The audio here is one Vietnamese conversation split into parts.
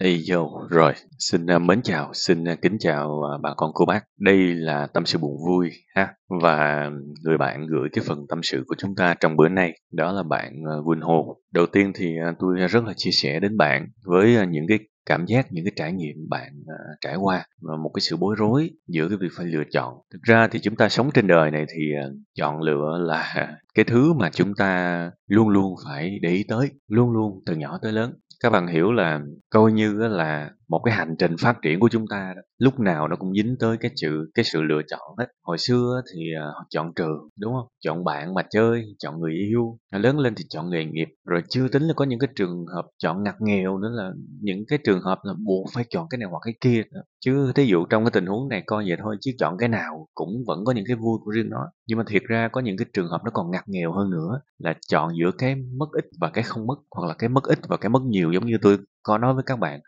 Ê yo, rồi, xin à, mến chào, xin à, kính chào à, bà con cô bác. Đây là tâm sự buồn vui ha. Và người bạn gửi cái phần tâm sự của chúng ta trong bữa nay, đó là bạn Quỳnh Hồ. Đầu tiên thì tôi rất là chia sẻ đến bạn với những cái cảm giác, những cái trải nghiệm bạn uh, trải qua và một cái sự bối rối giữa cái việc phải lựa chọn. Thực ra thì chúng ta sống trên đời này thì uh, chọn lựa là cái thứ mà chúng ta luôn luôn phải để ý tới, luôn luôn từ nhỏ tới lớn các bạn hiểu là coi như là một cái hành trình phát triển của chúng ta đó, lúc nào nó cũng dính tới cái sự cái sự lựa chọn hết. Hồi xưa thì à, chọn trường, đúng không? Chọn bạn mà chơi, chọn người yêu, lớn lên thì chọn nghề nghiệp, rồi chưa tính là có những cái trường hợp chọn ngặt nghèo nữa là những cái trường hợp là buộc phải chọn cái này hoặc cái kia nữa. Chứ thí dụ trong cái tình huống này coi vậy thôi chứ chọn cái nào cũng vẫn có những cái vui của riêng nó. Nhưng mà thiệt ra có những cái trường hợp nó còn ngặt nghèo hơn nữa là chọn giữa cái mất ít và cái không mất hoặc là cái mất ít và cái mất nhiều giống như tôi có nói với các bạn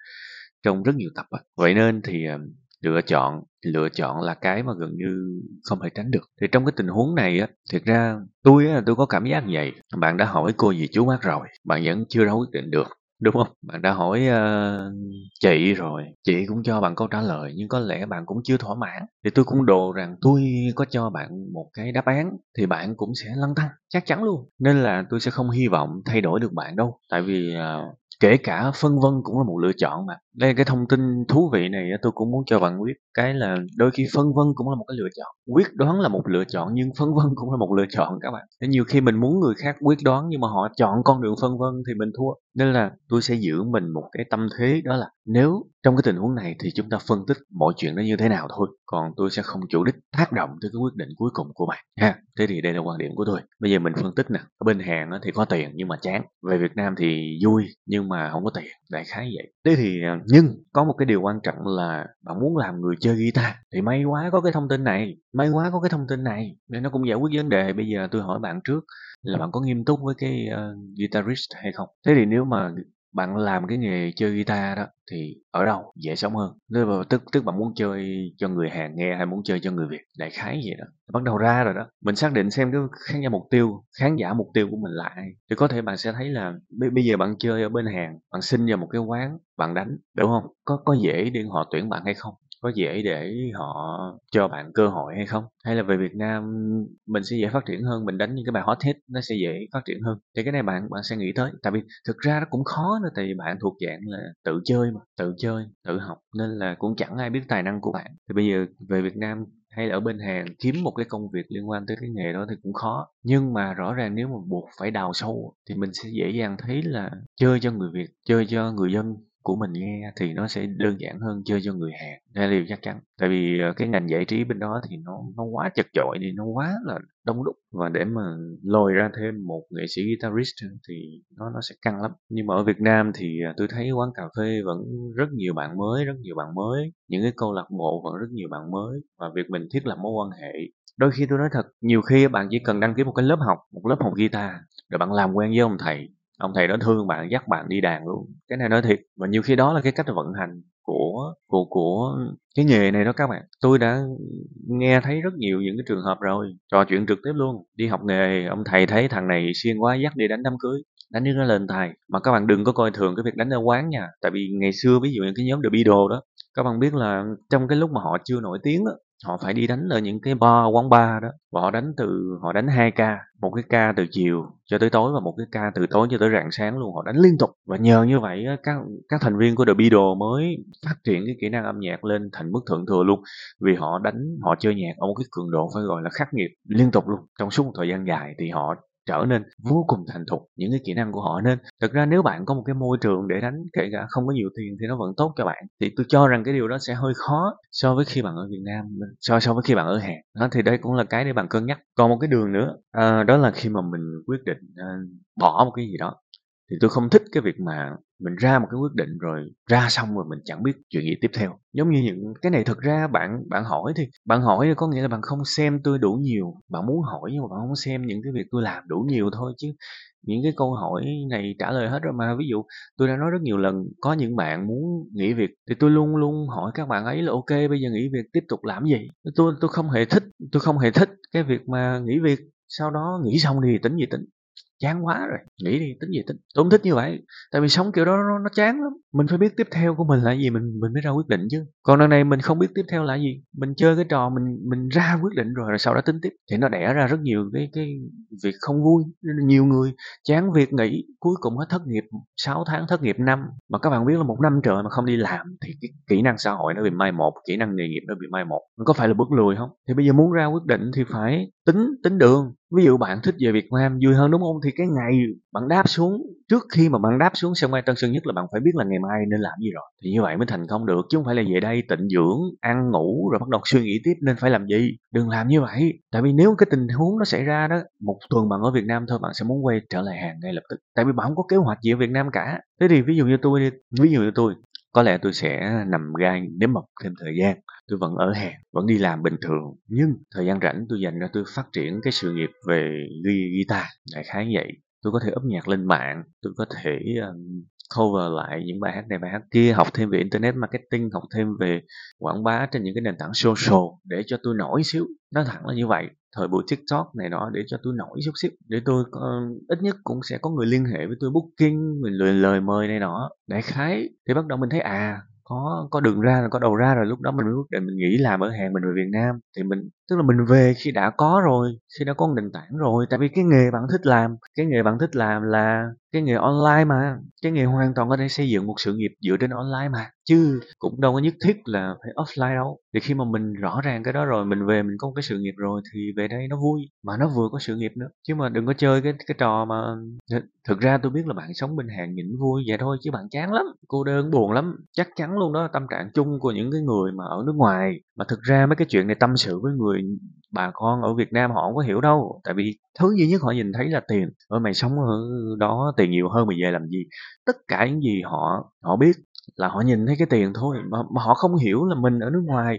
trong rất nhiều tập ấy. Vậy nên thì ờ, lựa chọn lựa chọn là cái mà gần như không thể tránh được. Thì trong cái tình huống này á, thiệt ra tôi á, tôi có cảm giác như vậy. Bạn đã hỏi cô gì chú bác rồi, bạn vẫn chưa ra quyết định được. Đúng không? Bạn đã hỏi uh, chị rồi, chị cũng cho bạn câu trả lời nhưng có lẽ bạn cũng chưa thỏa mãn. Thì tôi cũng đồ rằng tôi có cho bạn một cái đáp án thì bạn cũng sẽ lăn tăng, chắc chắn luôn. Nên là tôi sẽ không hy vọng thay đổi được bạn đâu. Tại vì uh, kể cả phân vân cũng là một lựa chọn mà đây, cái thông tin thú vị này tôi cũng muốn cho bạn biết cái là đôi khi phân vân cũng là một cái lựa chọn. Quyết đoán là một lựa chọn, nhưng phân vân cũng là một lựa chọn các bạn. Thế nhiều khi mình muốn người khác quyết đoán nhưng mà họ chọn con đường phân vân thì mình thua. Nên là tôi sẽ giữ mình một cái tâm thế đó là nếu trong cái tình huống này thì chúng ta phân tích mọi chuyện nó như thế nào thôi còn tôi sẽ không chủ đích tác động tới cái quyết định cuối cùng của bạn ha. Thế thì đây là quan điểm của tôi. Bây giờ mình phân tích nè ở bên Hàn thì có tiền nhưng mà chán về Việt Nam thì vui nhưng mà không có tiền đại khái vậy. Thế thì à, nhưng có một cái điều quan trọng là bạn muốn làm người chơi guitar thì may quá có cái thông tin này may quá có cái thông tin này nên nó cũng giải quyết vấn đề. Bây giờ tôi hỏi bạn trước là bạn có nghiêm túc với cái uh, guitarist hay không? Thế thì nếu mà bạn làm cái nghề chơi guitar đó thì ở đâu dễ sống hơn? Nếu mà tức tức bạn muốn chơi cho người Hàn nghe hay muốn chơi cho người Việt đại khái vậy đó. Bắt đầu ra rồi đó. Mình xác định xem cái khán giả mục tiêu khán giả mục tiêu của mình là ai. Thì có thể bạn sẽ thấy là bây, bây giờ bạn chơi ở bên Hàn bạn xin vào một cái quán bạn đánh đúng không? Có có dễ để họ tuyển bạn hay không? Có dễ để họ cho bạn cơ hội hay không? Hay là về Việt Nam, mình sẽ dễ phát triển hơn, mình đánh những cái bài hot hit, nó sẽ dễ phát triển hơn? Thì cái này bạn bạn sẽ nghĩ tới. Tại vì thực ra nó cũng khó nữa, tại vì bạn thuộc dạng là tự chơi mà, tự chơi, tự học, nên là cũng chẳng ai biết tài năng của bạn. Thì bây giờ về Việt Nam hay là ở bên Hàn, kiếm một cái công việc liên quan tới cái nghề đó thì cũng khó. Nhưng mà rõ ràng nếu mà buộc phải đào sâu thì mình sẽ dễ dàng thấy là chơi cho người Việt, chơi cho người dân của mình nghe thì nó sẽ đơn giản hơn chơi cho người Hàn đây là điều chắc chắn. Tại vì ờ, cái ngành giải trí bên đó thì nó nó quá chật chội thì nó quá là đông đúc. Và để mà lôi ra thêm một nghệ sĩ guitarist thì nó nó sẽ căng lắm. Nhưng mà ở Việt Nam thì ờ, tôi thấy quán cà phê vẫn rất nhiều bạn mới, rất nhiều bạn mới. Những cái câu lạc bộ vẫn rất nhiều bạn mới. Và việc mình thiết lập mối quan hệ, đôi khi tôi nói thật, nhiều khi bạn chỉ cần đăng ký một cái lớp học, một lớp học guitar, rồi bạn làm quen với ông thầy ông thầy đó thương bạn dắt bạn đi đàn luôn. Cái này nói thiệt và nhiều khi đó là cái cách vận hành của của của cái nghề này đó các bạn. Tôi đã nghe thấy rất nhiều những cái trường hợp rồi. Trò chuyện trực tiếp luôn. Đi học nghề ông thầy thấy thằng này xuyên quá dắt đi đánh đám cưới đánh cho nó lên thầy mà các bạn đừng có coi thường cái việc đánh ở quán nha. Tại vì ngày xưa ví dụ như cái nhóm The Beatles đó các bạn biết là trong cái lúc mà họ chưa nổi tiếng đó, họ phải đi đánh ở những cái bar, quán bar đó. Và họ đánh từ, họ đánh hai ca, một cái ca từ chiều cho tới tối và một cái ca từ tối cho tới rạng sáng luôn. Họ đánh liên tục và nhờ như vậy các các thành viên của The Beatles mới phát triển cái kỹ năng âm nhạc lên thành mức thượng thừa luôn. Vì họ đánh, họ chơi nhạc ở một cái cường độ phải gọi là khắc nghiệt liên tục luôn. Trong suốt một thời gian dài thì họ trở nên vô cùng thành thục những cái kỹ năng của họ. Nên thực ra nếu bạn có một cái môi trường để đánh kể cả không có nhiều tiền thì nó vẫn tốt cho bạn thì tôi cho rằng cái điều đó sẽ hơi khó so với khi bạn ở Việt Nam so so với khi bạn ở Hàn. Đó thì đây cũng là cái để bạn cân nhắc. Còn một cái đường nữa à, đó là khi mà mình quyết định à, bỏ một cái gì đó thì tôi không thích cái việc mà mình ra một cái quyết định rồi ra xong rồi mình chẳng biết chuyện gì tiếp theo. Giống như những, cái này thực ra bạn bạn hỏi thì, bạn hỏi có nghĩa là bạn không xem tôi đủ nhiều. Bạn muốn hỏi nhưng mà bạn không xem những cái việc tôi làm đủ nhiều thôi chứ những cái câu hỏi này trả lời hết rồi mà. Ví dụ, tôi đã nói rất nhiều lần, có những bạn muốn nghỉ việc thì tôi luôn luôn hỏi các bạn ấy là ok, bây giờ nghỉ việc tiếp tục làm gì? Tôi tôi không hề thích, tôi không hề thích cái việc mà nghỉ việc, sau đó nghỉ xong thì tính gì tính chán quá rồi nghĩ đi tính gì tính tôi không thích như vậy. Tại vì sống kiểu đó nó, nó chán lắm. Mình phải biết tiếp theo của mình là gì mình mình mới ra quyết định chứ. Còn lần này mình không biết tiếp theo là gì. Mình chơi cái trò mình mình ra quyết định rồi rồi sau đó tính tiếp. Thì nó đẻ ra rất nhiều cái cái việc không vui. Nhiều người chán việc nghỉ cuối cùng hết thất nghiệp 6 tháng thất nghiệp năm. Mà các bạn biết là một năm trời mà không đi làm thì cái kỹ năng xã hội nó bị mai một kỹ năng nghề nghiệp nó bị mai một. Nó có phải là bước lùi không? Thì bây giờ muốn ra quyết định thì phải tính tính đường. Ví dụ bạn thích về Việt Nam vui hơn đúng không? Thì cái ngày bạn đáp xuống, trước khi mà bạn đáp xuống sân bay Tân Sơn Nhất là bạn phải biết là ngày mai nên làm gì rồi. Thì như vậy mới thành công được, chứ không phải là về đây tịnh dưỡng, ăn, ngủ, rồi bắt đầu suy nghĩ tiếp nên phải làm gì? Đừng làm như vậy. Tại vì nếu cái tình huống nó xảy ra đó, một tuần bạn ở Việt Nam thôi, bạn sẽ muốn quay trở lại hàng ngay lập tức. Tại vì bạn không có kế hoạch gì ở Việt Nam cả. Thế thì ví dụ như tôi đi, ví dụ như tôi, có lẽ tôi sẽ nằm gai nếm mọc thêm thời gian. Tôi vẫn ở hàng vẫn đi làm bình thường. Nhưng thời gian rảnh tôi dành ra tôi phát triển cái sự nghiệp về ghi guitar, đại khái vậy tôi có thể up nhạc lên mạng tôi có thể um, cover lại những bài hát này bài hát kia học thêm về internet marketing học thêm về quảng bá trên những cái nền tảng social để cho tôi nổi xíu. Nói thẳng là như vậy thời buổi tiktok này đó để cho tôi nổi chút xíu để tôi uh, ít nhất cũng sẽ có người liên hệ với tôi booking mình lời lời mời này nọ. Đại khái thì bắt đầu mình thấy à có có đường ra rồi có đầu ra rồi lúc đó mình mới quyết định mình nghĩ làm ở hàng mình về Việt Nam. Thì mình, tức là mình về khi đã có rồi, khi đã có nền tảng rồi. Tại vì cái nghề bạn thích làm, cái nghề bạn thích làm là cái nghề online mà, cái nghề hoàn toàn có thể xây dựng một sự nghiệp dựa trên online mà, chứ cũng đâu có nhất thiết là phải offline đâu. Thì khi mà mình rõ ràng cái đó rồi, mình về mình có một cái sự nghiệp rồi thì về đây nó vui, mà nó vừa có sự nghiệp nữa. Chứ mà đừng có chơi cái cái trò mà thực ra tôi biết là bạn sống bên hàng nhịn vui vậy thôi chứ bạn chán lắm, cô đơn buồn lắm. Chắc chắn luôn đó, tâm trạng chung của những cái người mà ở nước ngoài. Mà thực ra mấy cái chuyện này tâm sự với người, bà con ở Việt Nam họ không có hiểu đâu. Tại vì thứ duy nhất họ nhìn thấy là tiền. Ở mày sống ở đó tiền nhiều hơn mày về làm gì. Tất cả những gì họ họ biết là họ nhìn thấy cái tiền thôi mà, mà họ không hiểu là mình ở nước ngoài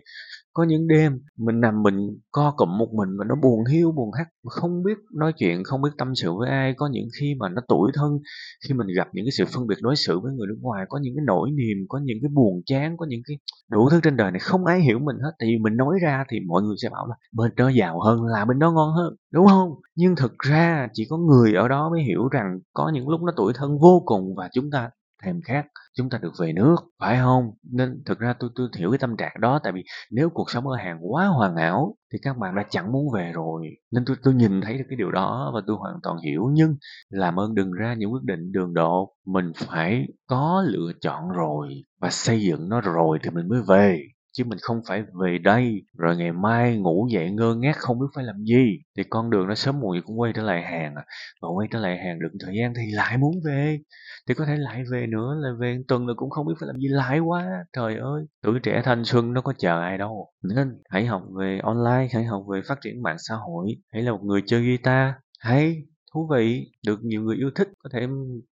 có những đêm, mình nằm mình co cụm một mình và nó buồn hiu, buồn hắt, không biết nói chuyện, không biết tâm sự với ai. Có những khi mà nó tủi thân, khi mình gặp những cái sự phân biệt đối xử với người nước ngoài, có những cái nỗi niềm, có những cái buồn chán, có những cái đủ thứ trên đời này không ai hiểu mình hết. Tại vì mình nói ra thì mọi người sẽ bảo là bên đó giàu hơn là bên đó ngon hơn đúng không? Nhưng thực ra chỉ có người ở đó mới hiểu rằng có những lúc nó tủi thân vô cùng và chúng ta thèm khát chúng ta được về nước, phải không? Nên thực ra tôi tôi hiểu cái tâm trạng đó, tại vì nếu cuộc sống ở hàng quá hoàn hảo thì các bạn đã chẳng muốn về rồi. Nên tôi tôi nhìn thấy được cái điều đó và tôi hoàn toàn hiểu. Nhưng làm ơn đừng ra những quyết định đường đột. Mình phải có lựa chọn rồi và xây dựng nó rồi thì mình mới về chứ mình không phải về đây, rồi ngày mai ngủ dậy ngơ ngác không biết phải làm gì. Thì con đường nó sớm muộn gì cũng quay trở lại hàng à. Và quay trở lại hàng được thời gian thì lại muốn về. Thì có thể lại về nữa là về tuần là cũng không biết phải làm gì, lại quá, trời ơi. Tuổi trẻ thanh xuân nó có chờ ai đâu. Nên hãy học về online, hãy học về phát triển mạng xã hội, hãy là một người chơi guitar. Hay, thú vị, được nhiều người yêu thích, có thể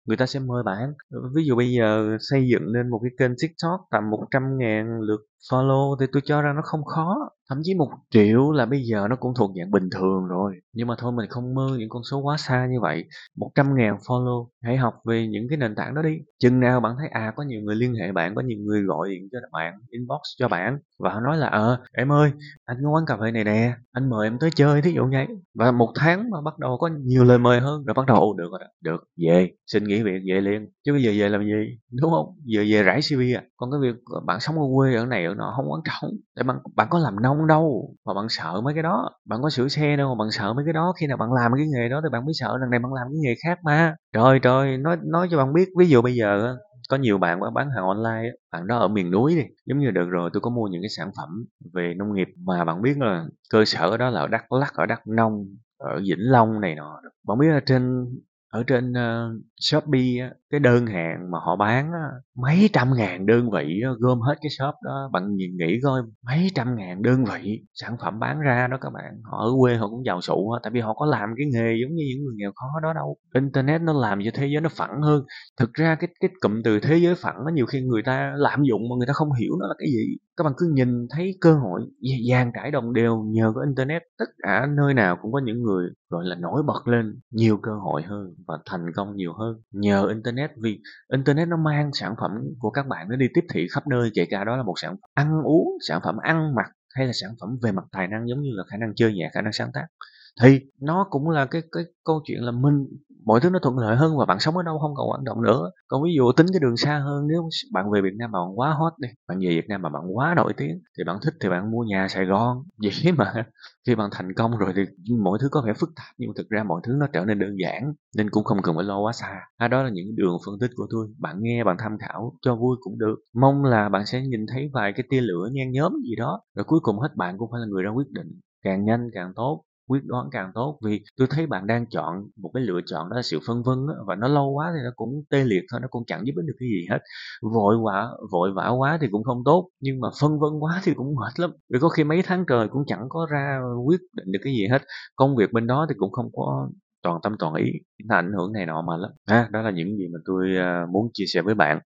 người ta sẽ mời bạn. Ví dụ bây giờ xây dựng nên một cái kênh tiktok tầm 100 ngàn lượt follow thì tôi cho rằng nó không khó. Thậm chí một triệu là bây giờ nó cũng thuộc dạng bình thường rồi. Nhưng mà thôi, mình không mơ những con số quá xa như vậy. Một trăm ngàn follow, hãy học về những cái nền tảng đó đi. Chừng nào bạn thấy à có nhiều người liên hệ bạn, có nhiều người gọi điện cho bạn, inbox cho bạn, và họ nói là ờ em ơi, anh có quán cà phê này nè, anh mời em tới chơi thí dụ vậy. Và một tháng mà bắt đầu có nhiều lời mời hơn, rồi bắt đầu được rồi được, về, xin nghỉ việc, về liền. Chứ bây giờ về làm gì? Đúng không? Giờ về rải cv à. Còn cái việc bạn sống ở quê ở này liệu nọ không quan trọng. Để bạn bạn có làm nông đâu mà bạn sợ mấy cái đó. Bạn có sửa xe đâu mà bạn sợ mấy cái đó. Khi nào bạn làm cái nghề đó thì bạn mới sợ lần này bạn làm cái nghề khác mà. Trời trời, nói nói cho bạn biết, ví dụ bây giờ có nhiều bạn bán hàng online bạn đó ở miền núi đi, giống như được rồi tôi có mua những cái sản phẩm về nông nghiệp mà bạn biết là cơ sở đó là ở đắk lắc ở đắk nông, ở vĩnh long này nọ. Bạn biết là trên ở trên uh, Shopee á, cái đơn hàng mà họ bán á, mấy trăm ngàn đơn vị á, gom hết cái shop đó. Bạn nhìn nghĩ coi mấy trăm ngàn đơn vị sản phẩm bán ra đó các bạn. Họ ở quê họ cũng giàu sụ tại vì họ có làm cái nghề giống như những người nghèo khó đó đâu. Internet nó làm cho thế giới nó phẳng hơn. Thực ra cái cái cụm từ thế giới phẳng nó nhiều khi người ta lạm dụng mà người ta không hiểu nó là cái gì các bạn cứ nhìn thấy cơ hội dàn trải đồng đều nhờ có internet, tất cả nơi nào cũng có những người, gọi là, nổi bật lên nhiều cơ hội hơn và thành công nhiều hơn nhờ internet. Vì internet nó mang sản phẩm của các bạn nó đi tiếp thị khắp nơi, kể cả đó là một sản phẩm ăn uống, sản phẩm ăn mặc hay là sản phẩm về mặt tài năng, giống như là khả năng chơi nhạc, khả năng sáng tác. Thì nó cũng là cái cái câu chuyện là mình mọi thứ nó thuận lợi hơn và bạn sống ở đâu không còn quan trọng nữa. Còn ví dụ tính cái đường xa hơn nếu bạn về Việt Nam mà bạn quá hot đi bạn về Việt Nam mà bạn quá nổi tiếng thì bạn thích thì bạn mua nhà Sài Gòn. Vậy mà khi bạn thành công rồi thì mọi thứ có vẻ phức tạp nhưng thực ra mọi thứ nó trở nên đơn giản nên cũng không cần phải lo quá xa. À, đó là những đường phân tích của tôi. Bạn nghe bạn tham khảo cho vui cũng được. Mong là bạn sẽ nhìn thấy vài cái tia lửa nhen nhóm gì đó rồi cuối cùng hết bạn cũng phải là người ra quyết định. Càng nhanh càng tốt quyết đoán càng tốt. Vì tôi thấy bạn đang chọn một cái lựa chọn đó là sự phân vân và nó lâu quá thì nó cũng tê liệt thôi nó cũng chẳng giúp ích được cái gì hết. Vội vã vội vã quá thì cũng không tốt nhưng mà phân vân quá thì cũng mệt lắm. Vì có khi mấy tháng trời cũng chẳng có ra quyết định được cái gì hết công việc bên đó thì cũng không có toàn tâm toàn ý nó ảnh hưởng này nọ mà lắm. À, đó là những gì mà tôi à, muốn chia sẻ với bạn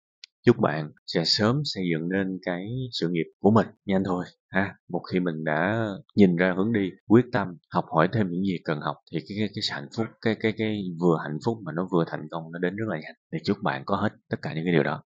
chúc bạn sẽ sớm xây dựng nên cái sự nghiệp của mình. Nhanh thôi ha. Một khi mình đã nhìn ra hướng đi quyết tâm học hỏi thêm những gì cần học thì cái cái, cái hạnh phúc cái cái cái vừa hạnh phúc mà nó vừa thành công nó đến rất là nhanh. Thì chúc bạn có hết tất cả những cái điều đó.